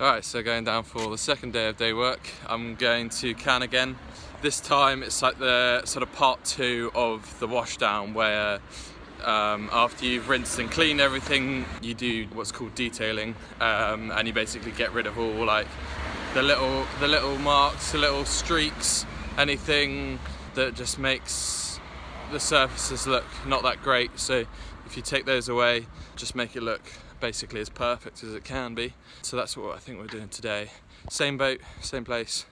Alright, so going down for the second day of day work, I'm going to Cannes again. This time it's like the sort of part two of the washdown where um, after you've rinsed and cleaned everything, you do what's called detailing, um, and you basically get rid of all like the little the little marks, the little streaks, anything that just makes the surfaces look not that great. So if you take those away, just make it look basically as perfect as it can be. So that's what I think we're doing today. Same boat, same place,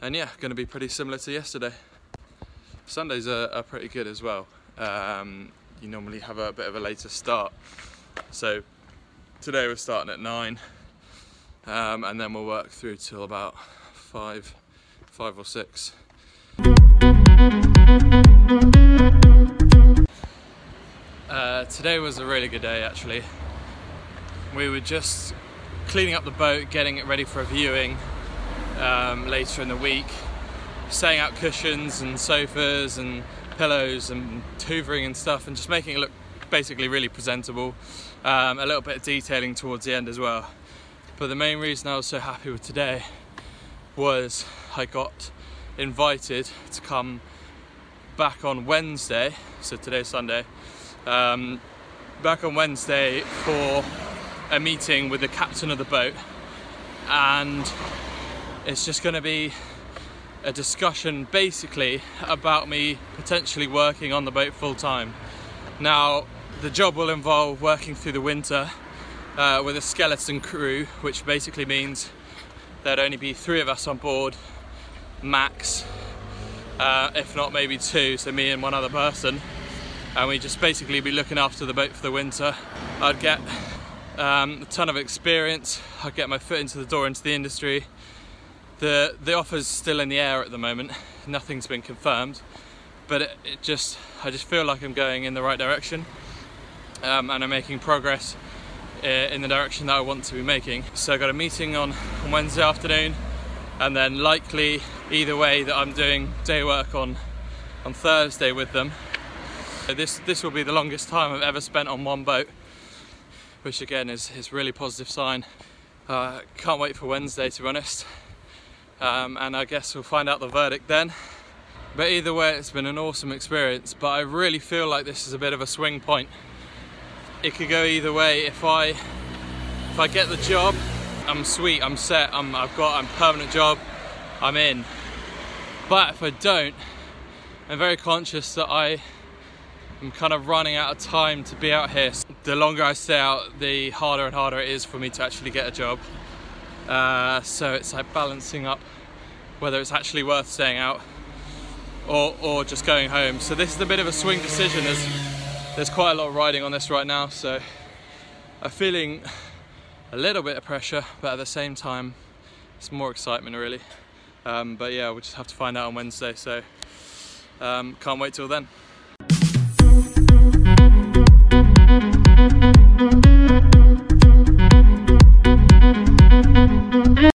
and yeah, going to be pretty similar to yesterday. Sundays are, are pretty good as well. Um, you normally have a bit of a later start. So today we're starting at nine, um, and then we'll work through till about five, five or six. Today was a really good day actually. We were just cleaning up the boat, getting it ready for a viewing um, later in the week, setting out cushions and sofas and pillows and hoovering and stuff and just making it look basically really presentable. Um, a little bit of detailing towards the end as well. But the main reason I was so happy with today was I got invited to come back on Wednesday, so today's Sunday, um, back on Wednesday for a meeting with the captain of the boat and it's just going to be a discussion basically about me potentially working on the boat full time. Now, the job will involve working through the winter uh, with a skeleton crew, which basically means there'd only be three of us on board, max, uh, if not maybe two, so me and one other person. And we just basically be looking after the boat for the winter. I'd get um, a ton of experience, I'd get my foot into the door into the industry, the the offer's still in the air at the moment. Nothing's been confirmed, but it, it just I just feel like I'm going in the right direction, um, and I'm making progress uh, in the direction that I want to be making. So I got a meeting on, on Wednesday afternoon, and then likely either way that I'm doing day work on on Thursday with them. This this will be the longest time I've ever spent on one boat, which again is is really positive sign. Uh, can't wait for Wednesday to be honest um, and I guess we'll find out the verdict then. But either way, it's been an awesome experience, but I really feel like this is a bit of a swing point. It could go either way. If I if I get the job, I'm sweet, I'm set, I'm, I've got a permanent job, I'm in. But if I don't, I'm very conscious that I am kind of running out of time to be out here. The longer I stay out, the harder and harder it is for me to actually get a job. Uh, so it's like balancing up whether it's actually worth staying out or, or just going home. So this is a bit of a swing decision. There's, there's quite a lot of riding on this right now. So I'm feeling a little bit of pressure, but at the same time, it's more excitement really. Um, but yeah, we'll just have to find out on Wednesday. So um, can't wait till then.